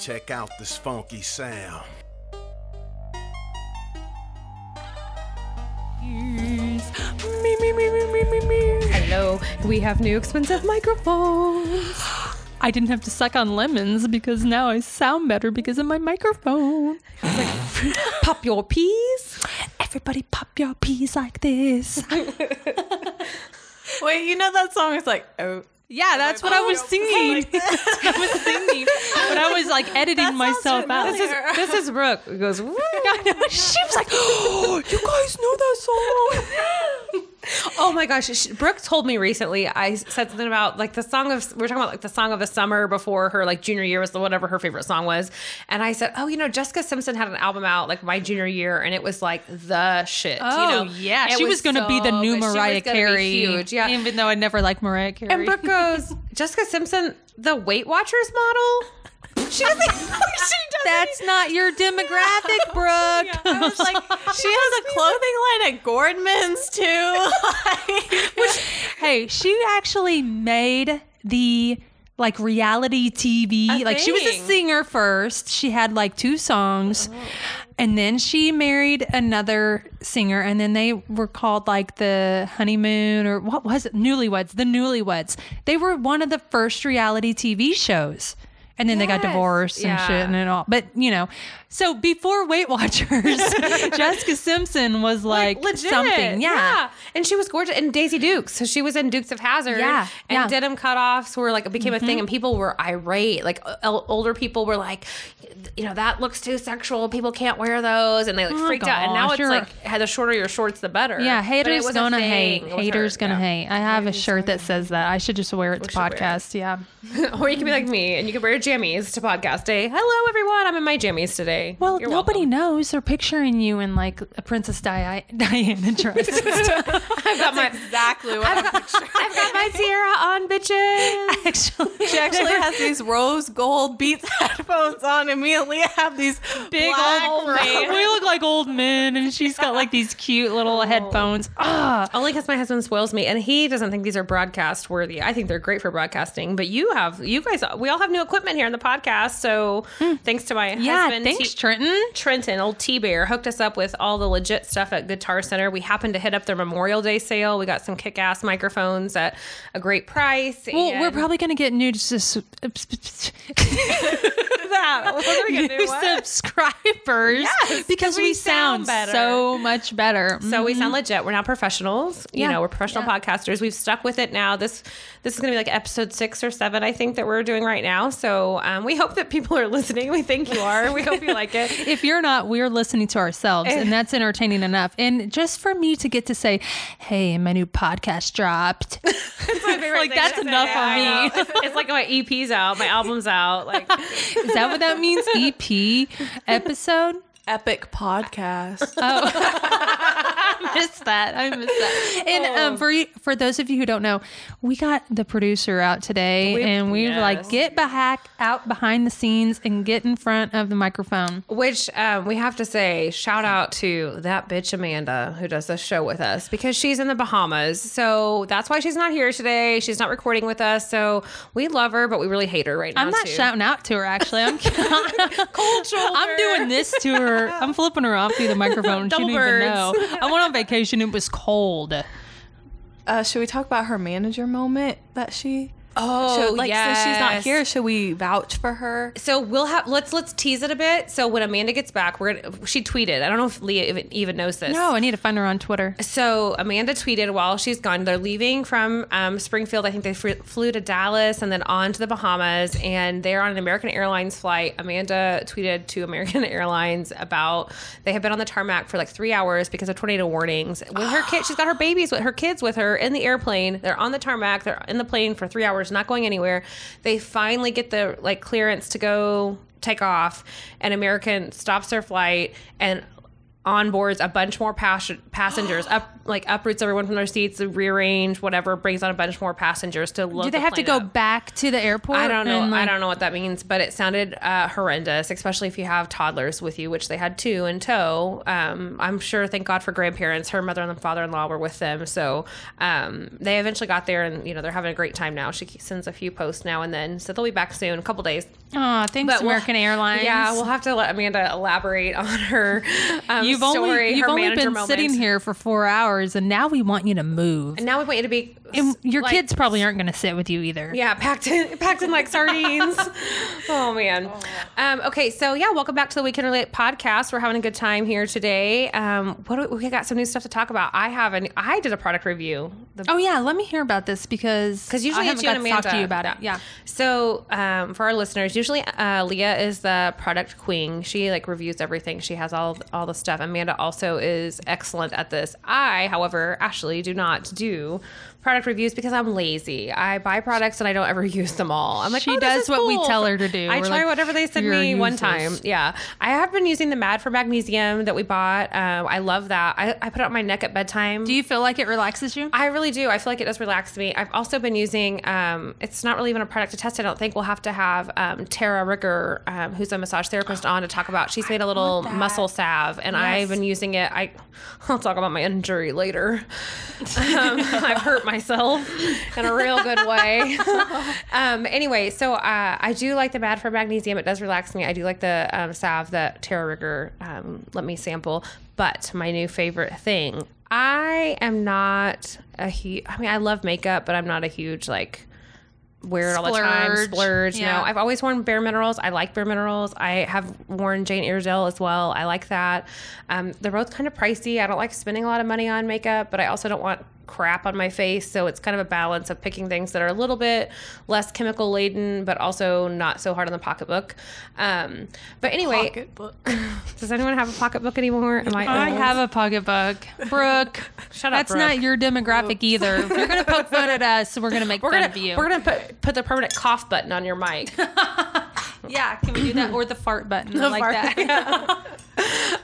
Check out this funky sound. Me, me, me, me, me, me, me. Hello, we have new expensive microphones. I didn't have to suck on lemons because now I sound better because of my microphone. Pop your peas. Everybody pop your peas like this. Wait, you know that song is like, oh. Yeah, that's what I was singing. I was singing. But I was like editing myself out. This is this is Brooke. It goes. "Woo." I know. She was like, oh, you guys know that song. Oh my gosh, sh- Brooke told me recently. I said something about like the song of we are talking about like the song of the summer before her like junior year was the whatever her favorite song was, and I said, oh, you know, Jessica Simpson had an album out like my junior year, and it was like the shit. Oh, you know? yeah. It She was going to be the new. She was Mariah Carey. huge, yeah. Even though I never liked Mariah Carey. And Brooke goes, Jessica Simpson, the Weight Watchers model. She doesn't. she doesn't. That's not your demographic, Brooke. I was like, she has a clothing line at Gordman's too. hey, she actually made the like reality TV. Like she was a singer first. She had like two songs. Oh. And then she married another singer and then they were called like the honeymoon or what was it? Newlyweds, the newlyweds. They were one of the first reality TV shows. And then they got Yes. divorced and Yeah. shit and all. But you know, so before Weight Watchers, Jessica Simpson was like, legit. something. Yeah. And she was gorgeous. And Daisy Dukes. So she was in Dukes of Hazzard. Yeah, And yeah. Mm-hmm. denim cutoffs were like, it became a thing. And people were irate. Like older people were like, you know, that looks too sexual. People can't wear those. And they like Oh, freaked out. And now it's like, the shorter your shorts, the better. Yeah, haters gonna hate. with her. Haters gonna Yeah. hate. I have a shirt that says that. I should just wear it to wear it. podcast. Yeah. or you can be like me and you can wear jammies to podcast day. Hello, everyone. I'm in my jammies today. Well, You're nobody welcome. knows. They're picturing you in like a Princess Di- Diana dress. I've got my. exactly what I'm picturing. I've got my tiara on, bitches. Actually, She actually has these rose gold Beats headphones on, and me and Leah have these big black old rose- man. We look like old men, and she's got like these cute Oh. little headphones. Ah, Only because my husband spoils me, and he doesn't think these are broadcast worthy. I think they're great for broadcasting, but you have, you guys, we all have new equipment here in the podcast. So thanks to my yeah. husband, Thanks, T- Trenton. Trenton, old T Bear, hooked us up with all the legit stuff at Guitar Center. We happened to hit up their Memorial Day sale. We got some kick ass microphones at a great price. Well, we're probably gonna get new sus- that. We're new new subscribers Yes, because we, we sound, sound better. so much better. So we sound legit. We're now professionals. You know, we're professional Yeah. podcasters. We've stuck with it now. This this is going to be like episode six or seven, I think, that we're doing right now. So um, we hope that people are listening. We think you are. We hope you like it. if you're not, we're listening to ourselves, and that's entertaining enough. And just for me to get to say, "Hey, my new podcast dropped," like that's enough for me. it's like my EP's out, my album's out. Like is that what that means? EP episode. Epic podcast. I missed that. I missed that. And um, for for those of you who don't know, we got the producer out today, and we were like, get back out behind the scenes and get in front of the microphone. Which um, we have to say, shout out to that bitch Amanda who does this show with us because she's in the Bahamas. So that's why she's not here today. She's not recording with us. So we love her, but we really hate her right now. I'm not too. shouting out to her. Actually, I'm Cold shoulder. I'm doing this to her. I'm flipping her off through the microphone. she didn't even know. I went on vacation. It was cold. Uh, should we talk about her manager moment that she? Oh, should, like since she's not here, should we vouch for her? So we'll have let's let's tease it a bit. So when Amanda gets back, we're gonna she tweeted. I don't know if Leah even, even knows this. No, I need to find her on Twitter. So Amanda tweeted while she's gone. They're leaving from um, Springfield. I think they fr- flew to Dallas and then on to the Bahamas. And they're on an American Airlines flight. Amanda tweeted to American Airlines about they have been on the tarmac for like three hours because of tornado warnings. With her kid, she's got her babies with her kids with her in the airplane. They're on the tarmac. They're in the plane for three hours, not going anywhere. They finally get the like clearance to go take off, and American stops their flight and onboards a bunch more pas- passengers up like uproots everyone from their seats rearrange whatever brings on a bunch more passengers to load Do they the have to go up. back to the airport? I don't know. and, I don't know what that means, but it sounded uh, horrendous, especially if you have toddlers with you, which they had two in tow. Um, I'm sure, thank God for grandparents. Her mother and the father-in-law were with them, so um, they eventually got there, and you know they're having a great time now. She sends a few posts now and then, so they'll be back soon, a couple days. Aw, thanks, But we'll- American Airlines. Yeah, we'll have to let Amanda elaborate on her um, You've story. only you've only been moment. sitting here for four hours, and now we want you to move. And now we want you to be. And your like, kids probably aren't going to sit with you either. Yeah, packed in, packed in like sardines. oh man. Um, okay, so yeah, welcome back to the Weekend Relate podcast. We're having a good time here today. Um, what do we, we got some new stuff to talk about. I have an I did a product review. The Oh yeah, let me hear about this because because usually I haven't you got and to talk to you about it. Yeah. So um, for our listeners, usually uh, Leah is the product queen. She like reviews everything. She has all all the stuff. Amanda also is excellent at this. I, however, Ashley, do not do product reviews because I'm lazy. I buy products and I don't ever use them all. I'm like, She "Oh, does what we tell her to do. I We're try like, whatever they send "You're me one time. Yeah, I have been using the Mad for Magnesium that we bought. Um, I love that. I, I put it on my neck at bedtime. Do you feel like it relaxes you? I really do. I feel like it does relax me. I've also been using. Um, it's not really even a product to test. I don't think we'll have to have um, Tara Ricker, um, who's a massage therapist, on to talk about. She's made a little muscle salve, and I've been using it. I, I'll talk about my injury later. um, I've hurt myself in a real good way. um, anyway, so uh, I do like the Mad for Magnesium. It does relax me. I do like the um, salve that Tara Rigger um, let me sample. But my new favorite thing, I am not a huge. I mean, I love makeup, but I'm not a huge like wear it all the time. Splurge. Yeah. No, I've always worn Bare Minerals. I like Bare Minerals. I have worn Jane Iredale as well. I like that. Um, they're both kind of pricey. I don't like spending a lot of money on makeup, but I also don't want crap on my face. So it's kind of a balance of picking things that are a little bit less chemical laden, but also not so hard on the pocketbook. Um, but anyway, Pocketbook. does anyone have a pocketbook anymore? Am I? I old? have a pocketbook. Brooke, Shut up, That's Brooke. not your demographic either. If you're gonna poke fun at us, we're gonna make We're fun gonna of you. we're gonna put put the permanent cough button on your mic. yeah, can we do that or the fart button I like fart- that?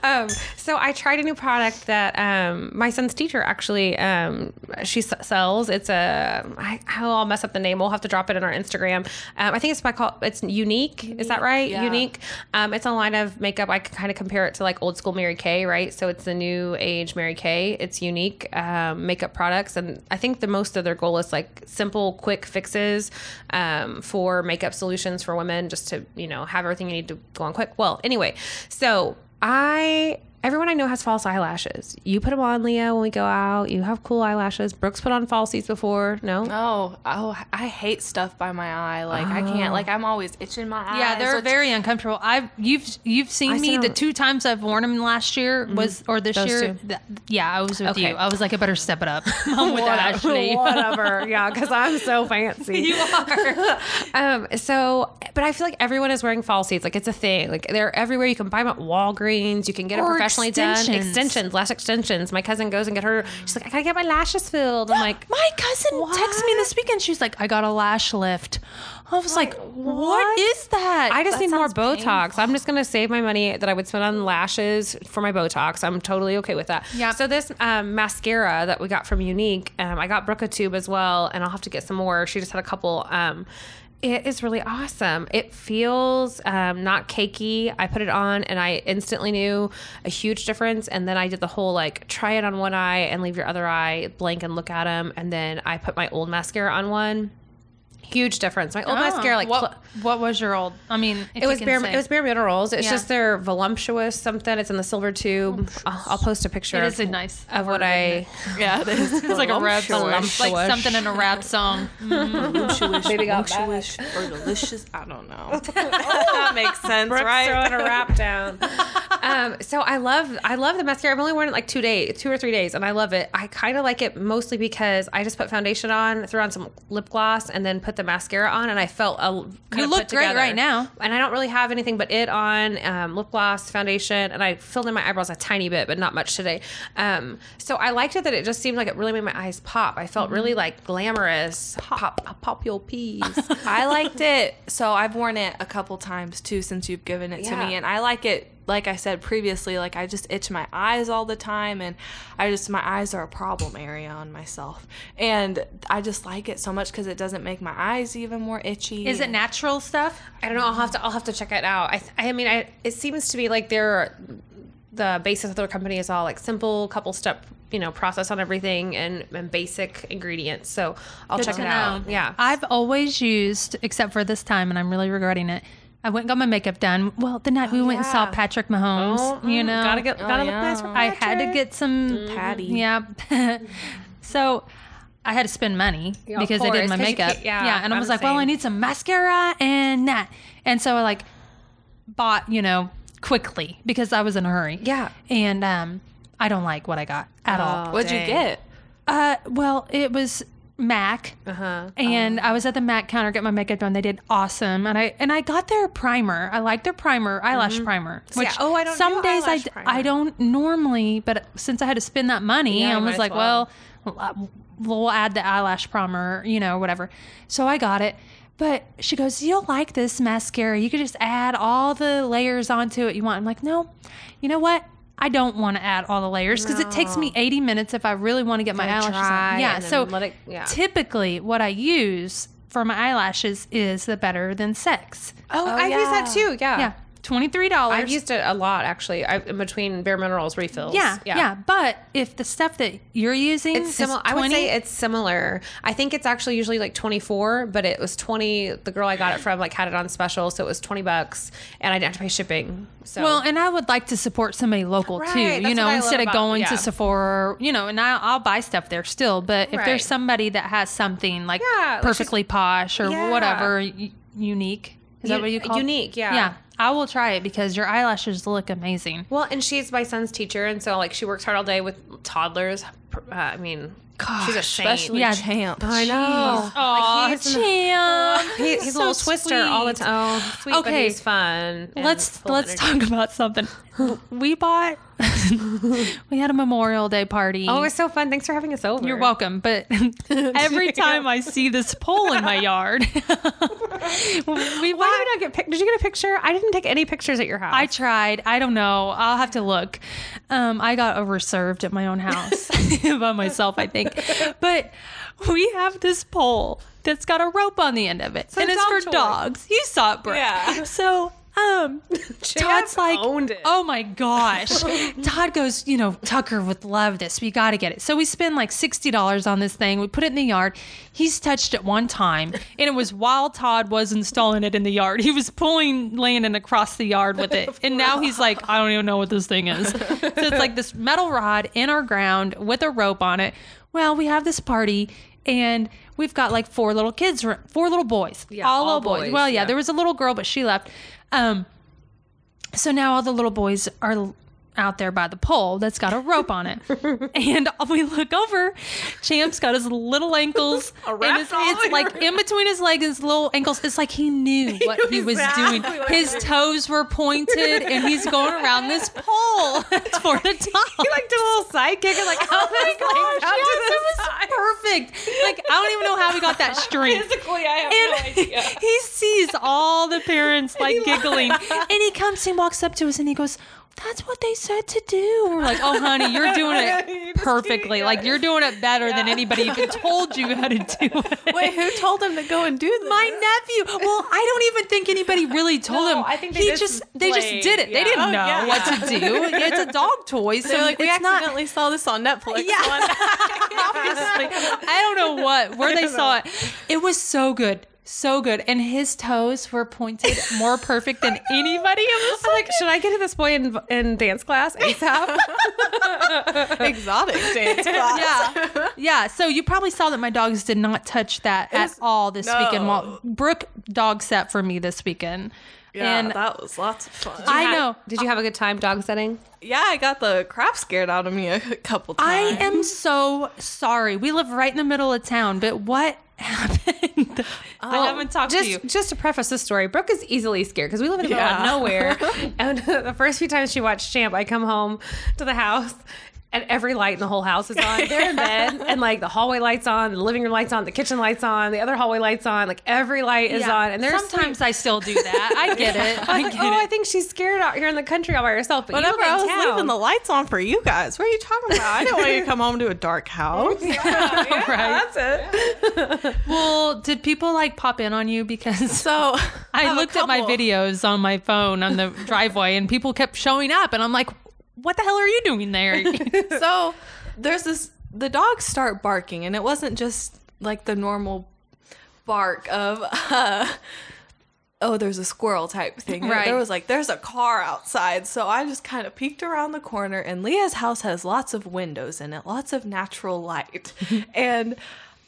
um, so I tried a new product that um, my son's teacher actually um, she s- sells. It's a I, I'll mess up the name. We'll have to drop it in our Instagram. Um, I think it's by call. It's Younique. Is that right? yeah. Younique. Um, it's a line of makeup. I can kind of compare it to like old school Mary Kay, right? So it's the new age Mary Kay. It's Younique um, makeup products, and I think the most of their goal is like simple, quick fixes um, for makeup solutions for women, just to you know have everything you need to go on quick. Well, anyway, so I everyone I know has false eyelashes. You put them on, Leah, when we go out. You have cool eyelashes. Brooks put on falsies before. No, Oh, oh, I hate stuff by my eye. Like I can't. Like I'm always itching my eyes. Yeah, they're which- very uncomfortable. I've you've you've seen I me see the two times I've worn them last year was or this Those year. th- yeah, I was with Okay. you. I was like, I better step it up. I'm with Whatever- Ashley. Whatever. Yeah, because I'm so fancy. you are. Um, so, but I feel like everyone is wearing falsies. Like it's a thing. Like they're everywhere. You can buy them at Walgreens. You can get them Or professionally done. extensions. Extensions, lash extensions. My cousin goes and get her. She's like, I gotta get my lashes filled. I'm like, My cousin texted me this weekend. She's like, I got a lash lift. I was like, what is that? I just That need more Botox. I'm just to save my money that I would spend on lashes for my Botox. I'm totally okay with that. Yeah. So this um, mascara that we got from Younique, um, I got Brooke a tube as well, and I'll have to get some more. She just had a couple. Um, it is really awesome. It feels um, not cakey. I put it on and I instantly knew a huge difference. And then I did the whole like try it on one eye and leave your other eye blank and look at them. And then I put my old mascara on one. Huge difference. My old mascara like what, cl- what was your old? I mean, if it you was can bare. say. It was bare minerals. It's Yeah. just their voluptuous something. It's in the silver tube. I'll, I'll post a picture. It of, a nice of what word, I. Yeah, it is. It's like a rap song, Voluptuous. like something in a rap song. Baby got back. or delicious. I don't know. that makes sense, Brooke's right? throwing a wrap down. um, so I love I love the mascara. I've only worn it like two days, two or three days, and I love it. I kind of like it mostly because I just put foundation on, threw on some lip gloss, and then put the mascara on, and I felt a kind You look great together. right now. And I don't really have anything but it on, um, lip gloss, foundation, and I filled in my eyebrows a tiny bit, but not much today. Um, so I liked it that it just seemed like it really made my eyes pop. I felt really like glamorous. Pop, pop, pop your peas. I liked it. So I've worn it a couple times too since you've given it to me, and I like it like I said previously, like I just itch my eyes all the time, and I just my eyes are a problem area on myself, and I just like it so much because it doesn't make my eyes even more itchy. Is it natural stuff? I don't know. I'll have to. I'll have to check it out. I. I mean, I. It seems to be like they're the basis of their company is all like simple couple step you know process on everything and, and basic ingredients. So I'll check to it out. Yeah. I've always used, except for this time, and I'm really regretting it. I went and got my makeup done. Well, the night we went and saw. Patrick Mahomes, Oh, you mm, know, gotta get gotta look nice. For I had to get some Patty. Yeah. so I had to spend money Yeah, of because I did course, my 'cause you makeup. yeah, yeah. And I I'm was the like, well, I need some mascara and that. And so I like bought, you know, quickly because I was in a hurry. Yeah. And um, I don't like what I got at all. What'd you get? Uh, well, it was MAC. Uh huh. And I was at the MAC counter get my makeup done. They did awesome, and I and I got their primer. I like their primer, eyelash primer. Which Mm-hmm. yeah. Oh, I don't know. some do days I primer. I don't normally, but since I had to spend that money, Yeah, I was like, well. well, uh, we'll add the eyelash primer, you know, whatever. So I got it. But she goes, You'll like this mascara. You could just add all the layers onto it you want. I'm like, No, you know what? I don't want to add all the layers because it takes me 80 minutes if I really want to get my eyelashes try on. Yeah. So let it- yeah. typically, what I use for my eyelashes is the Better Than Sex. Oh, oh I've used that too. Yeah. Yeah. $23. I've used it a lot actually. I, in between Bare Minerals refills. yeah, yeah, yeah. But if the stuff that you're using It's similar. I would say it's similar. I think it's actually usually like 24, but it was 20. The girl I got it from like had it on special, so it was 20 bucks, and I didn't have to pay shipping. So Well, and I would like to support somebody local Right, too, you know, instead of about- going yeah. to Sephora, you know, and I, I'll buy stuff there still. But if Right. there's somebody that has something like Yeah, like perfectly posh or whatever, Younique, is that what you call it? Younique, yeah. Yeah, I will try it because your eyelashes look amazing. Well, and she's my son's teacher, and so like she works hard all day with toddlers. Uh, I mean, she's a saint. Especially Yeah. champ. I know. Aw, he's- champ. He, he's So a little twister all the time. Oh, sweet, but Okay. he's fun. let's let's energy. talk about something. we bought. we had a Memorial Day party. Oh, it was so fun. Thanks for having us over. You're welcome. But every time I see this pole in my yard, we Why did bought. not get pic- Did you get a picture? I didn't take any pictures at your house. I tried. I don't know. I'll have to look. Um, I got overserved at my own house by myself, I think. But we have this pole that's got a rope on the end of it, and it's for toy. dogs. You saw it, Brooke. Yeah. So. Um, Todd's like, owned it. oh my gosh. Todd goes, you know, Tucker would love this. We got to get it. So we spend like $60 on this thing. We put it in the yard. He's touched it one time, and it was while Todd was installing it in the yard. He was pulling Landon across the yard with it. And now he's like, I don't even know what this thing is. So it's like this metal rod in our ground with a rope on it. Well, we have this party. And we've got like four little kids, four little boys, Yeah, all, all little boys. boys, Well, yeah, yeah. there was a little girl, but she left. Um, so now all the little boys are out there by the pole that's got a rope on it. and we look over, Champ's got his little ankles. and it's, it's like in between his legs his little ankles. It's like he knew what he was doing. His toes were pointed and he's going around this pole for the top. He like did a little sidekick and like, Oh my gosh, yes, it was perfect. Like I don't even know how he got that strength. Physically, I have And no idea. he sees all the parents like giggling, and he comes and walks up to us and he goes, "That's what they said to do." We're like, "Oh, honey, you're doing it perfectly. Like you're doing it better than anybody even told you how to do it." Wait, who told him to go and do this? My nephew. Well, I don't even think anybody really told No, him. I think they he just they just did it. They didn't Oh, know yeah. what to do. It's a dog toy, so They're like, we it's not. accidentally saw this on Netflix. Yeah. Obviously. I don't know what where they saw it. It was so good. So good. And his toes were pointed more perfect than anybody. It was like, should I get to this boy in, in dance class ASAP? Exotic dance class. yeah. Yeah. So you probably saw that my dogs did not touch that at was- all this no. weekend. Well, Brooke dog sat for me this weekend. Yeah, and that was lots of fun. I know. Did you have a good time dog setting? yeah, I got the crap scared out of me a couple times. I am so sorry. We live right in the middle of town, but what happened? I haven't talked just, to you. Just to preface the story, Brooke is easily scared because we live in the middle Yeah. of nowhere. and the first few times she watched Champ, I come home to the house and every light in the whole house is on. They're in bed, and like the hallway lights on, the living room lights on, the kitchen lights on, the other hallway lights on. Like every light is Yeah. on, and there's sometimes I still do that. I get it. I Like, get oh, it. I think she's scared out here in the country all by herself. But Whenever you live I was town. leaving the lights on for you guys, what are you talking about? I didn't want you to come home to a dark house. right. That's it. Well, did people like pop in on you because So I have looked at my videos on my phone on the driveway and people kept showing up and I'm like, what the hell are you doing there? so there's this the dogs start barking and it wasn't just like the normal bark of uh oh there's a squirrel type thing Right. there was like there's a car outside so i just kind of peeked around the corner and leah's house has lots of windows in it lots of natural light and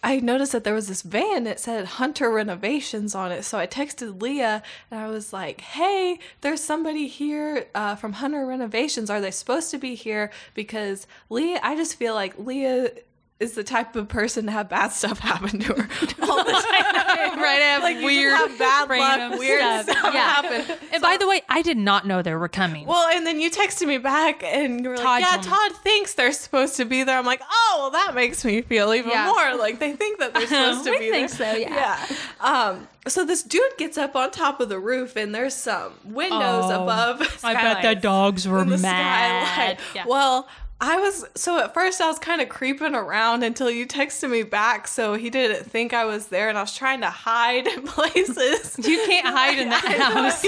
I noticed that there was this van that said Hunter Renovations on it. So I texted Leah and I was like, hey, there's somebody here uh, from Hunter Renovations. Are they supposed to be here? Because Leah, I just feel like Leah is the type of person to have bad stuff happen to her all the time. right? I have Like, weird, have bad luck, weird stuff. stuff Yeah. happen. And by the way, I did not know they were coming. Well, and then you texted me back and you were Todd like, yeah, me. Todd thinks they're supposed to be there. I'm like, oh, well, that makes me feel even Yeah. more like they think that they're supposed to be think there. so, yeah. Yeah. Um, so this dude gets up on top of the roof and there's some windows Oh, above. I bet the dogs were in the mad. skylight. Yeah. Well, I was so at first I was kind of creeping around until you texted me back, so he didn't think I was there, and I was trying to hide in places. you can't hide in that house.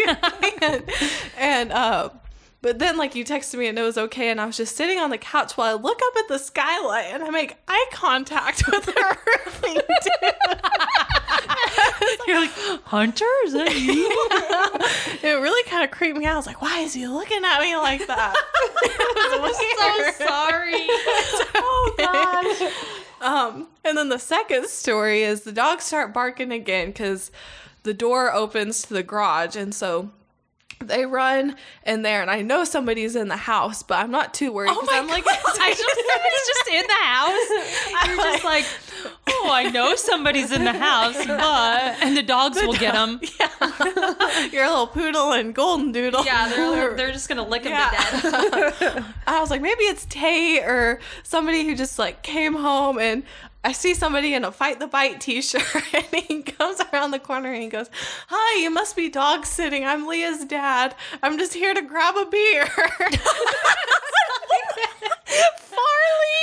and uh, but then like you texted me and it was okay, and I was just sitting on the couch while I look up at the skylight and I make eye contact with the roofing dude. You're like, Hunter, is that you? It really kind of creeped me out. I was like, why is he looking at me like that? It was weird. so sorry. oh gosh. Um, and then the second story is the dogs start barking again because the door opens to the garage, and so they run in there, and I know somebody's in the house, but I'm not too worried oh because I'm like, I just, somebody's just in the house. You're just like, oh, I know somebody's in the house, but and the dogs will get them. Yeah, your little poodle and golden doodle. Yeah, they're they're just gonna lick them Yeah. to death. I was like, maybe it's Tay or somebody who just like came home and I see somebody in a fight the bite t-shirt and he comes around the corner and he goes, Hi, you must be dog sitting. I'm Leah's dad. I'm just here to grab a beer. Farley!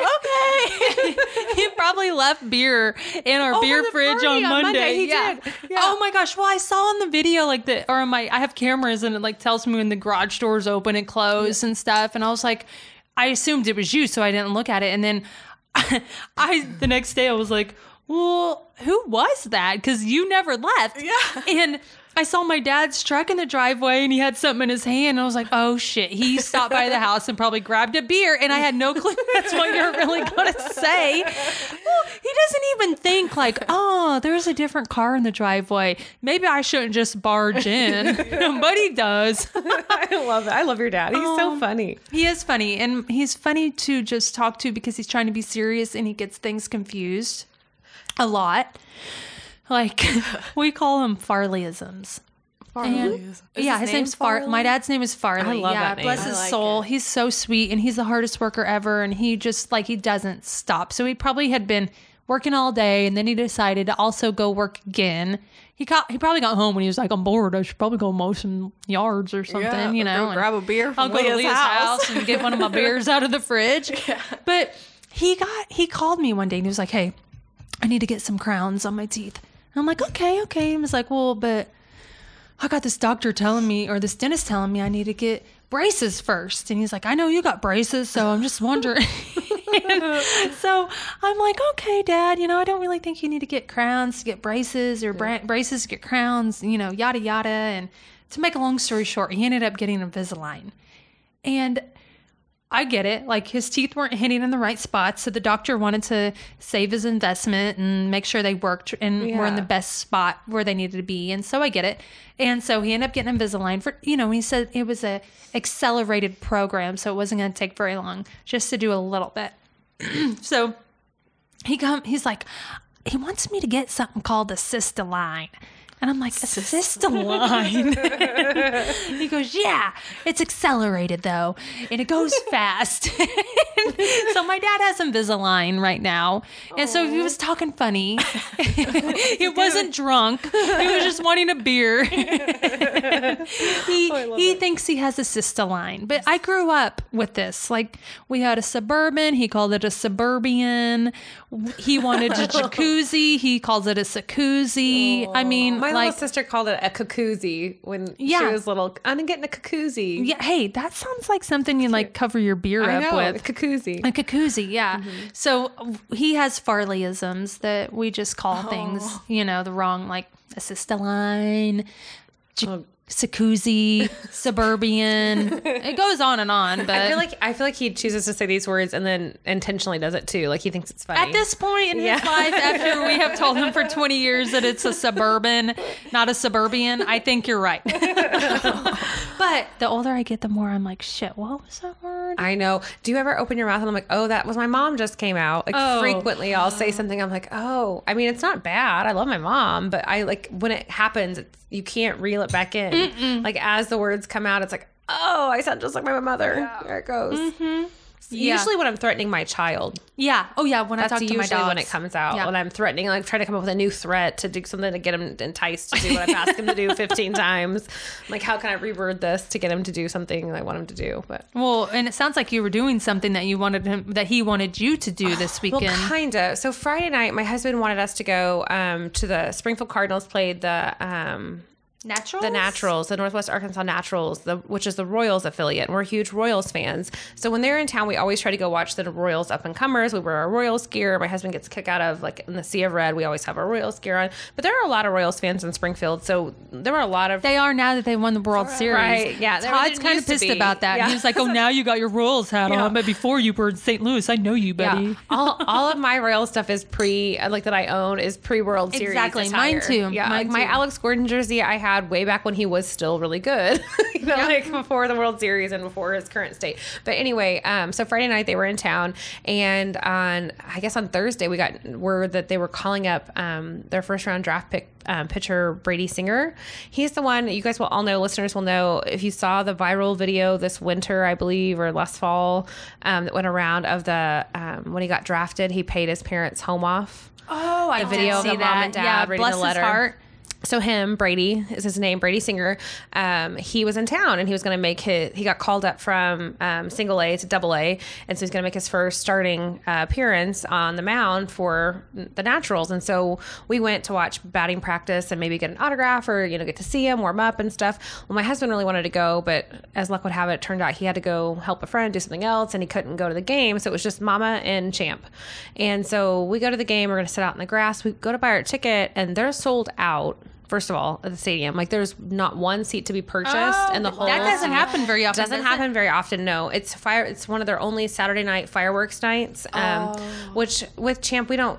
okay. he probably left beer in our Oh, beer fridge on on Monday. Monday, he yeah. did. Yeah. Oh my gosh! Well, I saw in the video like the or on my I have cameras and it like tells me when the garage doors open and close and stuff. And I was like, I assumed it was you, so I didn't look at it. And then I the next day I was like, well, who was that? Because you never left. Yeah. And I saw my dad's truck in the driveway and he had something in his hand. And I was like, oh shit. He stopped by the house and probably grabbed a beer. And I had no clue that's what you're really going to say. Well, he doesn't even think, like, oh, there's a different car in the driveway. Maybe I shouldn't just barge in. but he does. I love it. I love your dad. He's so um, funny. He is funny. And he's funny to just talk to because he's trying to be serious and he gets things confused a lot. Like, we call him Farleyisms. Farley's. Is yeah, his, name name's Far. My dad's name is Farley. Oh, I love yeah, that name. bless his like soul. it. He's so sweet and he's the hardest worker ever. And he just like he doesn't stop. So he probably had been working all day and then he decided to also go work again. He got he probably got home when he was like, I'm bored. I should probably go mow some yards or something. Yeah, you know, grab a beer from I'll go to Leah's Leah's house. house. and get one of my beers out of the fridge. Yeah. But he got he called me one day and he was like, Hey, I need to get some crowns on my teeth. And I'm like, okay, okay. He was like, well, but I got this doctor telling me, or this dentist telling me I need to get braces first. And he's like, I know you got braces, so I'm just wondering. So I'm like, okay, dad, you know, I don't really think you need to get crowns to get braces or bra- braces to get crowns, you know, yada, yada. And to make a long story short, he ended up getting Invisalign. And I get it. Like his teeth weren't hitting in the right spots, so the doctor wanted to save his investment and make sure they worked and were in the best spot where they needed to be. And so I get it. And so he ended up getting Invisalign for you know he said it was a accelerated program, so it wasn't going to take very long, just to do a little bit. so he come he's like he wants me to get something called a cystoline. And I'm like, Assistaline. he goes, yeah, it's accelerated though, and it goes fast. so my dad has Invisalign right now, and so he was talking funny. he wasn't drunk. He was just wanting a beer. he he thinks he has a Sistaline, but I grew up with this. Like we had a suburban. He called it a suburban. He wanted a jacuzzi. He calls it a jacuzzi. I mean, My like little sister called it a koozie when Yeah. she was little. I'm getting a koozie. Yeah, hey, that sounds like something you like cover your beer I up know, a with. koozie. A koozie, yeah. Mm-hmm. So he has Farleyisms that we just call Oh. things, you know, the wrong, like assistaline, j- Oh. Sakuzi, suburban. it goes on and on, but I feel like I feel like he chooses to say these words and then intentionally does it too. Like he thinks it's funny. at this point in Yeah. his life, after we have told him for 20 years that it's a suburban, not a suburban, I think you're right. but the older I get, the more I'm like, shit, what was that word? I know. Do you ever open your mouth and I'm like, oh, that was my mom just came out? Like Oh. frequently, I'll say something. I'm like, oh, I mean, it's not bad. I love my mom, but I like when it happens, it's, you can't reel it back in. Like as the words come out, it's like, oh, I sound just like my mother. There it goes. Mm-hmm. Yeah. Usually when I'm threatening my child, Yeah. Oh, yeah. When I talk to my dogs. when it comes out. Yeah. When I'm threatening, like trying to come up with a new threat to do something to get him enticed to do what I've asked him to do 15 times. I'm like, how can I reword this to get him to do something I want him to do? But Well, and it sounds like you were doing something that you wanted him, that he wanted you to do this Well, weekend. kind of. So Friday night, my husband wanted us to go um, to the Springfield Cardinals played the um, Natural. the Naturals, the Northwest Arkansas Naturals, the, which is the Royals affiliate. We're huge Royals fans. So when they're in town, we always try to go watch the Royals up and comers. We wear our Royals gear. My husband gets a kick out of like in the sea of red. We always have our Royals gear on. But there are a lot of Royals fans in Springfield. So there are a lot of They are now that they won the World Series. Right, yeah, Todd's kind of pissed about that. Yeah. He was like, "Oh, now you got your Royals hat Yeah. on, but before you were in St. Louis. I know you, buddy." Yeah, all, all of my Royal stuff is pre like that I own is pre World Series. Exactly. attire. Mine too. Yeah, Mine like my. Alex Gordon jersey I had way back when he was still really good. you know, like before the World Series and before his current state. But anyway, um, so Friday night they were in town, and on I guess on Thursday we got word that they were calling up um, their first round draft pick um, pitcher Brady Singer. He's the one you guys will all know. Listeners will know if you saw the viral video this winter, I believe, or last fall um, that went around of the um, when he got drafted. He paid his parents' home off. Oh, I The video of the mom and dad yeah, reading bless the letter. His heart. So him, Brady is his name, Brady Singer. Um, he was in town and he was going to make his. He got called up from um, single A to double A, and so he's going to make his first starting uh, appearance on the mound for the Naturals. And so we went to watch batting practice and maybe get an autograph or you know get to see him, warm up and stuff. Well, my husband really wanted to go, but as luck would have it, it turned out he had to go help a friend do something else, and he couldn't go to the game. So it was just Mama and Champ. And so we go to the game. We're going to sit out in the grass. We go to buy our ticket, and they're sold out. First of all, at the stadium, like there's not one seat to be purchased, and the whole Oh, that doesn't happen very often. It doesn't does it? happen very often. No, it's fire. It's one of their only Saturday night fireworks nights. Um, Oh. which with Champ, we don't.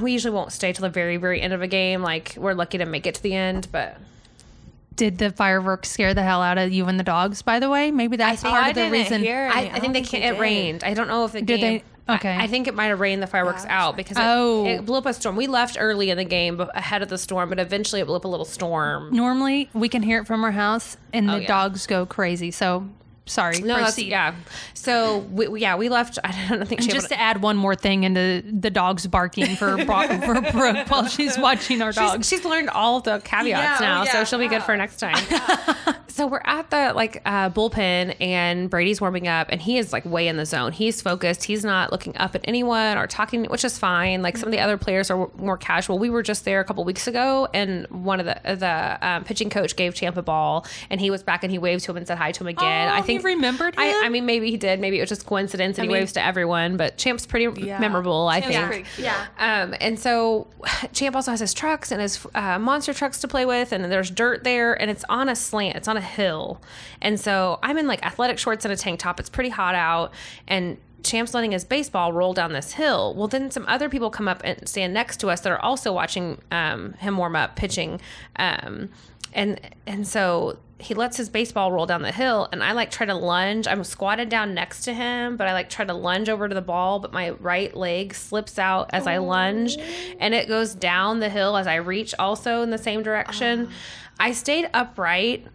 We usually won't stay till the very, very end of a game. Like we're lucky to make it to the end, but Did the fireworks scare the hell out of you and the dogs? By the way, maybe that's part I of the reason. hear I. I think they can't. you It did. rained. I don't know if the Did game. They- okay. I, I think it might have rained the fireworks out because it, Oh. it blew up a storm. We left early in the game ahead of the storm, but eventually it blew up a little storm. Normally, we can hear it from our house, and oh, the Oh, yeah. dogs go crazy. So, sorry. No, that's, yeah. So we, we- yeah, we left. I don't think just to add one more thing into the dogs barking for for Brooke while she's watching our dogs. She's, she's learned all the caveats Yeah, now, oh, so she'll be good for next time. so we're at the like uh, bullpen, and Brady's warming up, and he is like way in the zone. He's focused. He's not looking up at anyone or talking, which is fine. Like some of the other players are more casual. We were just there a couple weeks ago, and one of the the um, pitching coach gave Champ a ball, and he was back and he waved to him and said hi to him again. Oh, I he think remembered I, him? I mean, maybe he did. Maybe it was just coincidence, and he mean- waves to everyone. But Champ's pretty memorable. I Champ's think. Yeah. Um, and so Champ also has his trucks and his uh, monster trucks to play with, and there's dirt there, and it's on a slant, it's on a hill. And so I'm in like athletic shorts and a tank top. It's pretty hot out, and Champ's letting his baseball roll down this hill. Well, then some other people come up and stand next to us that are also watching um, him warm up pitching. Um, and and so he lets his baseball roll down the hill and I like try to lunge. I'm squatted down next to him, but I like try to lunge over to the ball, but my right leg slips out as I lunge and it goes down the hill as I reach also in the same direction. I stayed upright,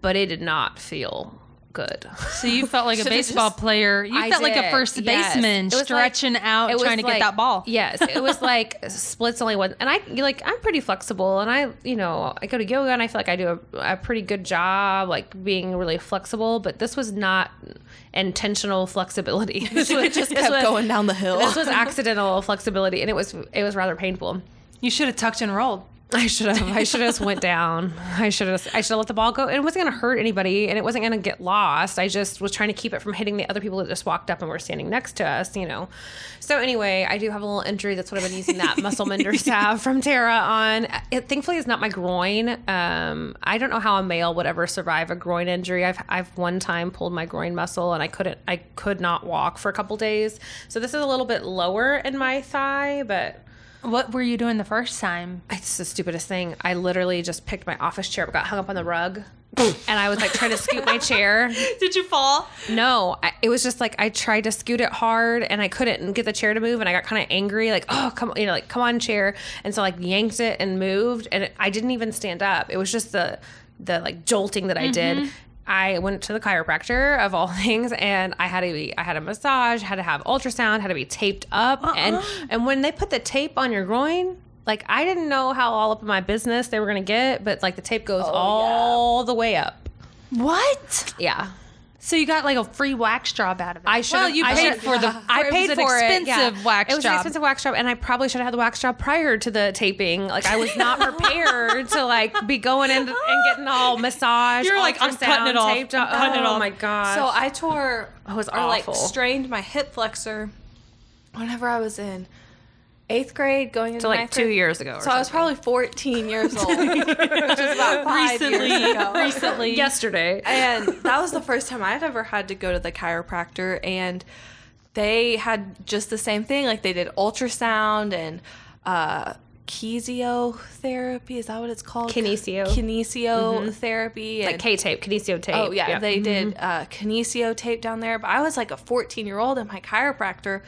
but it did not feel good. So you felt like a baseball just- player. You I felt like a first yes. baseman was like- stretching out, trying to like- get that ball. Yes, it was like splits only one, and I like I'm pretty flexible, and I you know I go to yoga, and I feel like I do a, a pretty good job, like being really flexible. But this was not intentional flexibility. This was just this kept was- going down the hill. This was accidental flexibility, and it was it was rather painful. You should have tucked and rolled. I should have. I should have just went down. I should have. I should have let the ball go. It wasn't going to hurt anybody, and it wasn't going to get lost. I just was trying to keep it from hitting the other people that just walked up and were standing next to us. You know. So anyway, I do have a little injury. That's what I've been using that muscle mender salve from Tara on. It thankfully is not my groin. Um, I don't know how a male would ever survive a groin injury. I've I've one time pulled my groin muscle and I couldn't. I could not walk for a couple days. So this is a little bit lower in my thigh, but. What were you doing the first time? It's the stupidest thing. I literally just picked my office chair, but got hung up on the rug. and I was like trying to scoot my chair. Did you fall? No, I, it was just like I tried to scoot it hard and I couldn't get the chair to move. And I got kind of angry, like, oh, come you know, like, come on, chair. And so, like, yanked it and moved. And it, I didn't even stand up. It was just the, the like jolting that I did. Mm-hmm. I went to the chiropractor of all things, and I had to be, I had a massage, had to have ultrasound, had to be taped up, uh-uh. and and when they put the tape on your groin, like I didn't know how all up in my business they were gonna get, but like the tape goes oh, all the way up. What? Yeah, So you got like a free wax job out of it. I should. Well, you I paid for the. I it paid was an for expensive it. yeah. wax It was job. an expensive wax job, and I probably should have had the wax job prior to the taping. Like I was not prepared to like be going in and getting all massage. You're like, I'm cutting it ultrasound, off. Taped I'm up. cutting it oh off. my god! So I tore I was awful. or like strained my hip flexor whenever I was in eighth grade, going into so like ninth two grade. years ago. Or So I was probably 14 years old, which is about five recently. years ago. Recently. yesterday. and that was the first time I'd ever had to go to the chiropractor, and they had just the same thing. Like they did ultrasound and uh, kinesiotherapy. Is that what it's called? Kinesio. Kinesiotherapy. like and- K tape, kinesio tape. Oh yeah, they did Mm-hmm. uh, kinesio tape down there. But I was like a 14 year old, and my chiropractor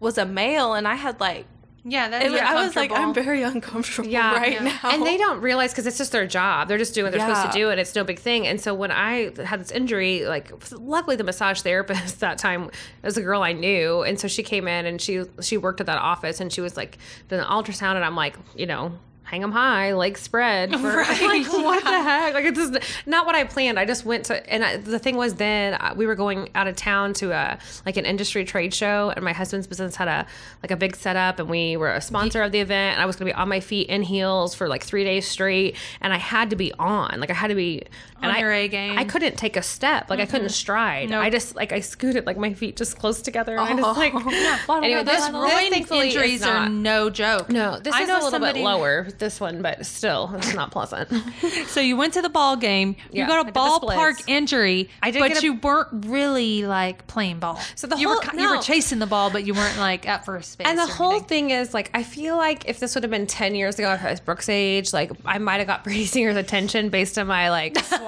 was a male, and I had like yeah, that's it I was like I'm very uncomfortable Yeah, right now. and they don't realize because it's just their job. They're just doing what they're supposed to do, and it's no big thing. And so when I had this injury, like luckily the massage therapist that time was a girl I knew, and so she came in and she she worked at that office, and she was like doing the ultrasound, and I'm like, you know. Hang them high, legs spread. For, I'm like, what the heck? Like, it's just not what I planned. I just went to, and I, the thing was, then uh, we were going out of town to a like an industry trade show, and my husband's business had a like a big setup, and we were a sponsor of the event. And I was going to be on my feet in heels for like three days straight, and I had to be on, like I had to be and On I, your A game. I couldn't take a step, like I couldn't stride. Nope. I just like I scooted like my feet just close together, and I just like this anyway. This, this Groin thankfully is injuries are no joke. no, this I is a little somebody- bit lower. This one, but still, it's not pleasant. So you went to the ball game. Yeah, you got a ballpark injury, I did but a- you weren't really like playing ball. So the you were whole- you were chasing the ball, but you weren't like at first base. And the whole anything. thing is like, I feel like if this would have been 10 years ago, if I was Brooke's age, like I might have got Brady Singer's attention based on my like, you know,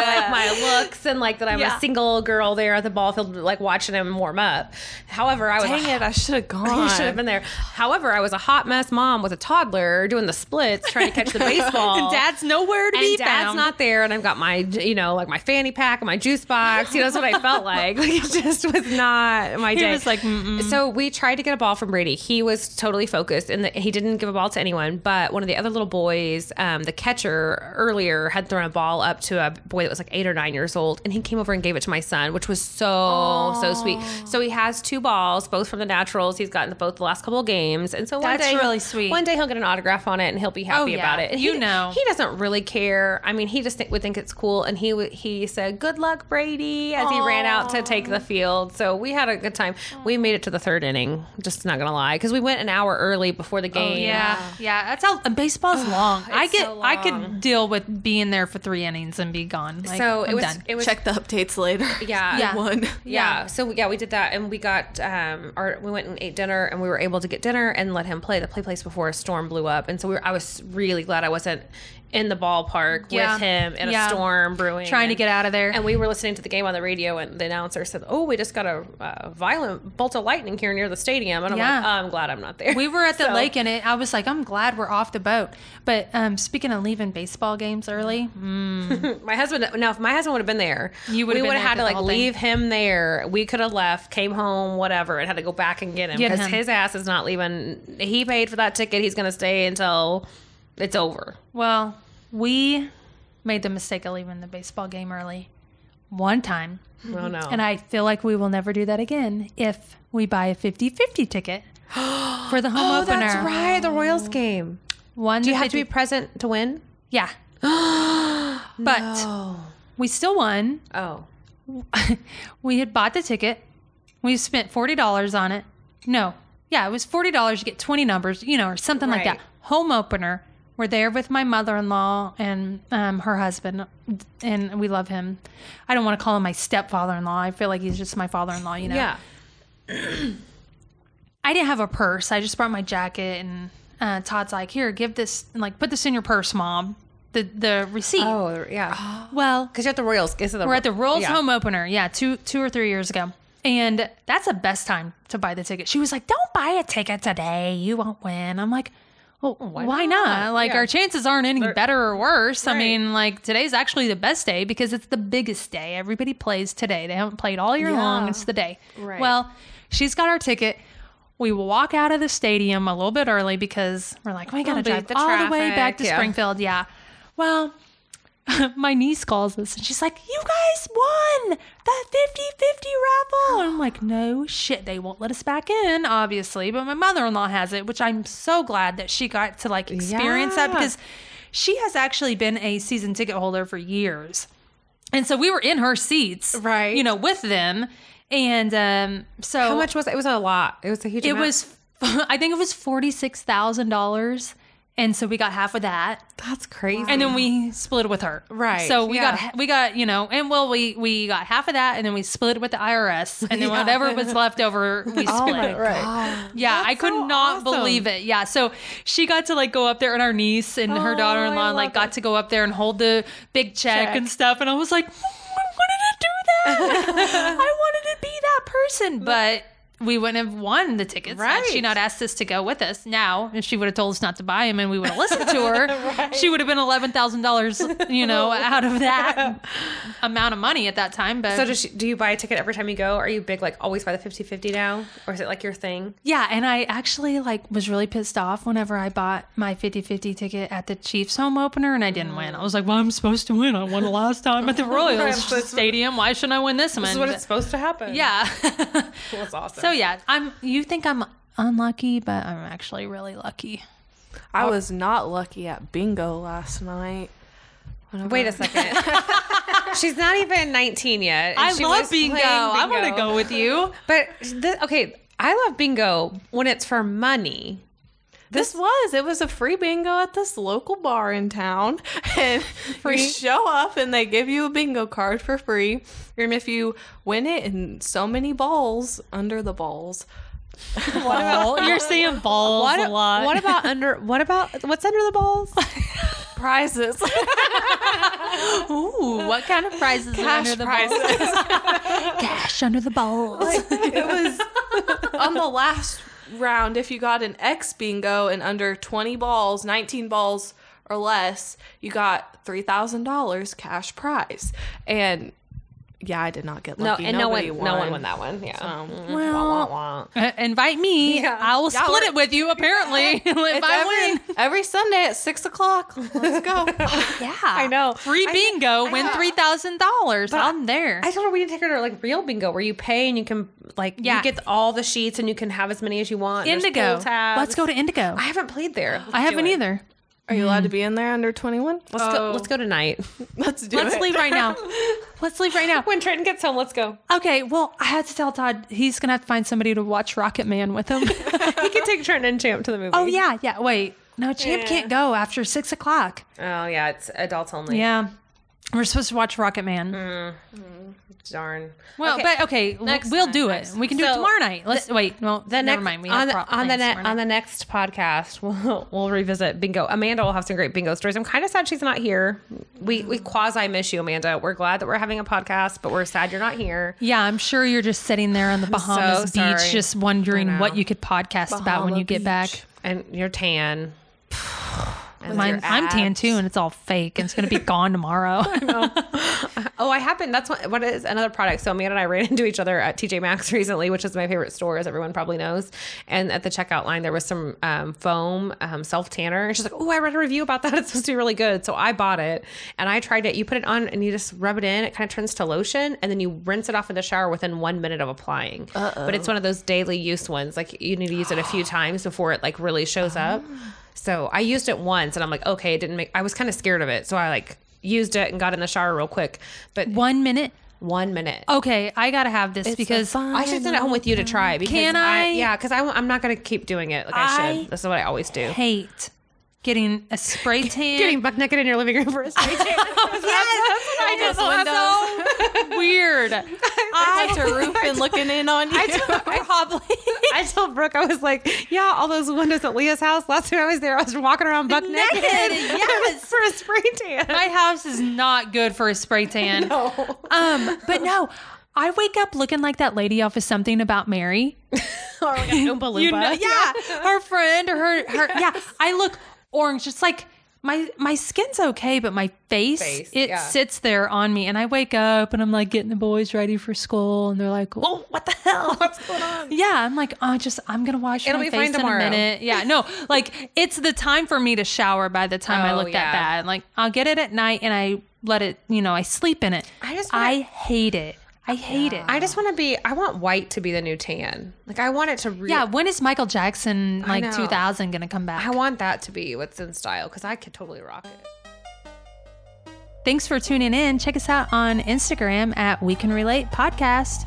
like my looks and like that I'm Yeah. a single girl there at the ball field, like watching him warm up. However, I was Dang it, I should have gone. You should have been there. However, I was a hot mess mom with a toddler doing the splits, trying to catch the baseball. and dad's nowhere to be and dad's found. not there, and I've got my, you know, like my fanny pack and my juice box. You know, that's what I felt like. Like it just was not my He day. was like, "Mm-mm." so we tried to get a ball from Brady. He was totally focused, and the, he didn't give a ball to anyone. But one of the other little boys, um, the catcher earlier, had thrown a ball up to a boy that was like eight or nine years old, and he came over and gave it to my son, which was so so sweet. So he has two balls, both from the Naturals. He's gotten both the last couple of games, and so one That's day, really sweet. One day he'll get an autograph on it, and he'll be happy Oh, yeah. about it. And You he, know. he doesn't really care. I mean, he just think, would think it's cool. And he w- he said, "Good luck, Brady," as he ran out to take the field. So we had a good time. We made it to the third inning. Just not gonna lie, because we went an hour early before the game. Oh, Yeah, yeah. That's how and baseball's long. I get, so I could deal with being there for three innings and be gone. Like, so it was it was Check the updates later. Yeah. Yeah. One. Yeah. So yeah, we did that, and we got um, our we went and ate dinner, and we were able to get dinner and let him play. The play place before a storm blew up, and so we I was really glad I wasn't in the ballpark Yeah. with him in Yeah. a storm brewing, Trying to get out of there. And we were listening to the game on the radio, and the announcer said, "Oh, we just got a uh, violent bolt of lightning here near the stadium." And I'm Yeah. like, oh, "I'm glad I'm not there." We were at the So- lake and it, I was like, I'm glad we're off the boat. But um, speaking of leaving baseball games early, My husband, Now, if my husband would have been there, You would we would have had to like whole thing. leave him there. We could have left, came home, whatever, and had to go back and get him because his ass is not leaving. He paid for that ticket. He's going to stay until it's over. well, we made the mistake of leaving the baseball game early one time. Oh no! And I feel like we will never do that again if we buy a 50 50 ticket for the home oh, opener. that's right, the Royals game. One Do you have to be present to win? Yeah. but we still won. Oh, we had bought the ticket. We spent forty dollars on it. No, yeah, it was forty dollars. You get twenty numbers, you know, or something like that. Home opener. We're there with my mother-in-law and um, her husband, and we love him. I don't want to call him my stepfather-in-law. I feel like he's just my father-in-law. You know. yeah. I didn't have a purse. I just brought my jacket, and uh, Todd's like, "Here, give this, like, put this in your purse, mom." The the receipt. Oh, yeah. well, Because you're at the Royals. The We're at the Royals yeah. home opener. Yeah, two two or three years ago. And that's the best time to buy the ticket. She was like, Don't buy a ticket today. You won't win. I'm like, well, why, not? not? Like, Yeah. our chances aren't any better or worse. I mean, like, today's actually the best day because it's the biggest day. Everybody plays today. They haven't played all year long. It's the day. Right. Well, she's got our ticket. We walk out of the stadium a little bit early because we're like, we got to beat drive the all the way back to yeah. Springfield. Yeah. Well, my niece calls us and she's like, You guys won that 50 50 raffle. And I'm like, No shit. They won't let us back in, obviously. But my mother in law has it, which I'm so glad that she got to like experience that because she has actually been a season ticket holder for years. And so we were in her seats, Right. You know, with them. And um, so How much was it? It was a lot. It was a huge it amount. was, I think it was $46,000. And so we got half of that That's crazy. and then we split with her. Right, So we yeah. got we got you know, and well we we got half of that, and then we split with the IRS, and then whatever was left over we split. right. Yeah, I could so not awesome. believe it. Yeah, so she got to like go up there, and our niece and her Oh, daughter-in-law I like love got to go up there and hold the big check, Check. and stuff, and I was like, "Mm, I wanted to do that. I wanted to be that person, but. We wouldn't have won the tickets had she not asked us to go with us. Now, if she would have told us not to buy them and we would have listened to her, she would have been eleven thousand dollars, you know, out of that amount of money at that time. But So does she, do you buy a ticket every time you go? Are you big like always buy the 50-50 now? Or is it like your thing? Yeah, and I actually like was really pissed off whenever I bought my 50-50 ticket at the Chiefs home opener and I didn't win. I was like, "Well, I'm supposed to win. I won the last time at the Royals Stadium. Why shouldn't I win this one?" This is what it's supposed to happen. yeah. That's awesome. so Oh, yeah, I'm. You think I'm unlucky, but I'm actually really lucky. I was not lucky at bingo last night. Wait a second. She's not even 19 yet. and I she love bingo. playing I want to bingo. go with you. But th- okay, I love bingo when it's for money. This was. It was a free bingo at this local bar in town. And you show up and they give you a bingo card for free. And if you win it in so many balls under the balls, Ball. You're saying balls What, a lot. what about under? What about what's under the balls? prizes. Ooh, what kind of prizes are under the balls? Cash under the balls. it was on the last round. If you got an X bingo and under 20 balls, 19 balls or less, you got $3,000 cash prize. And yeah, I did not get No, lucky. and no one, Nobody no one won. won that one. Yeah. So- Mm, Well, wah, wah, wah. Uh, invite me. Yeah. I will split we're- it with you. Apparently, if It's I every, win. every Sunday at 6 o'clock. Let's go. Yeah, I know. Free I- bingo, win three thousand dollars. I'm there. I told her we need to take her to like real bingo where you pay and you can like Yeah. you get all the sheets and you can have as many as you want. There's Indigo. pool tabs. Let's go to Indigo. I haven't played there. Let's I haven't it. either. Are you allowed to mm. be in there under 21? Let's go. Let's oh. go tonight. Let's do Let's it. leave right now. Let's leave right now. when Trenton gets home, let's go. Okay. Well, I had to tell Todd he's gonna have to find somebody to watch Rocket Man with him. He can take Trenton and Champ to the movie. oh yeah, yeah. Wait, no, Champ Yeah. can't go after six o'clock. Oh yeah, it's adults only. Yeah. We're supposed to watch Rocket Man. Mm-hmm. Mm-hmm. Darn. Well, Okay. but okay, Next we'll time, do it. next We can do it tomorrow night. Let's wait. Well, the never next, mind. We on the, on the ne- on the next podcast, we'll we'll revisit bingo. Amanda will have some great bingo stories. I'm kind of sad she's not here. We we quasi miss you, Amanda. We're glad that we're having a podcast, but we're sad you're not here. Yeah, I'm sure you're just sitting there on the Bahamas so beach, just wondering what you could podcast about when Bahama you get Beach. back. And you're tan. And Mine, I'm tan too, and it's all fake, and it's gonna be gone tomorrow. Oh, I happened. That's what, what is another product. So Amanda and I ran into each other at TJ Maxx recently, which is my favorite store, as everyone probably knows. And at the checkout line, there was some um, foam um, self tanner, and she's like, "Oh, I read a review about that. It's supposed to be really good." So I bought it, and I tried it. You put it on, and you just rub it in. It kind of turns to lotion, and then you rinse it off in the shower within one minute of applying. But it's one of those daily use ones. Like you need to use it a few times before it like really shows up. So I used it once, and I'm like, okay, it didn't make. I was kind of scared of it, so I like used it and got in the shower real quick. But One minute. one minute. Okay, I gotta have this because I should send it home with you to try. Because Can I? yeah, because I'm not going to keep doing it like I, I should. This is what I always do. hate getting a spray tan. Getting buck naked in your living room for a spray tan. yes, I just so weird. I had to roof and looking in on you. I Probably. I told Brooke, I was like, yeah, all those windows at Leah's house. Last time I was there, I was walking around buck naked. Naked, yes. for a spray tan. My house is not good for a spray tan. No. Um, but no, I wake up looking like that lady off of something about Mary. or like a Oompa Loompa. You know, yeah, her friend or her, her. Yeah, I look orange, just like my my skin's okay, but my face, Face, it yeah. sits there on me, and I wake up and I'm like getting the boys ready for school, and they're like, "Oh, what the hell? What's going on? Yeah, I'm like, oh, just I'm gonna wash It'll my face in tomorrow. a minute. Yeah, no, like it's the time for me to shower by the time I Oh, look yeah. that bad. Like I'll get it at night and I let it, you know, I sleep in it. I just I hate it. I hate it. I just want to be, I want white to be the new tan. Like, I want it to really. yeah, when is Michael Jackson like 2000 gonna come back? I want that to be what's in style because I could totally rock it. Thanks for tuning in. Check us out on Instagram at We Can Relate Podcast.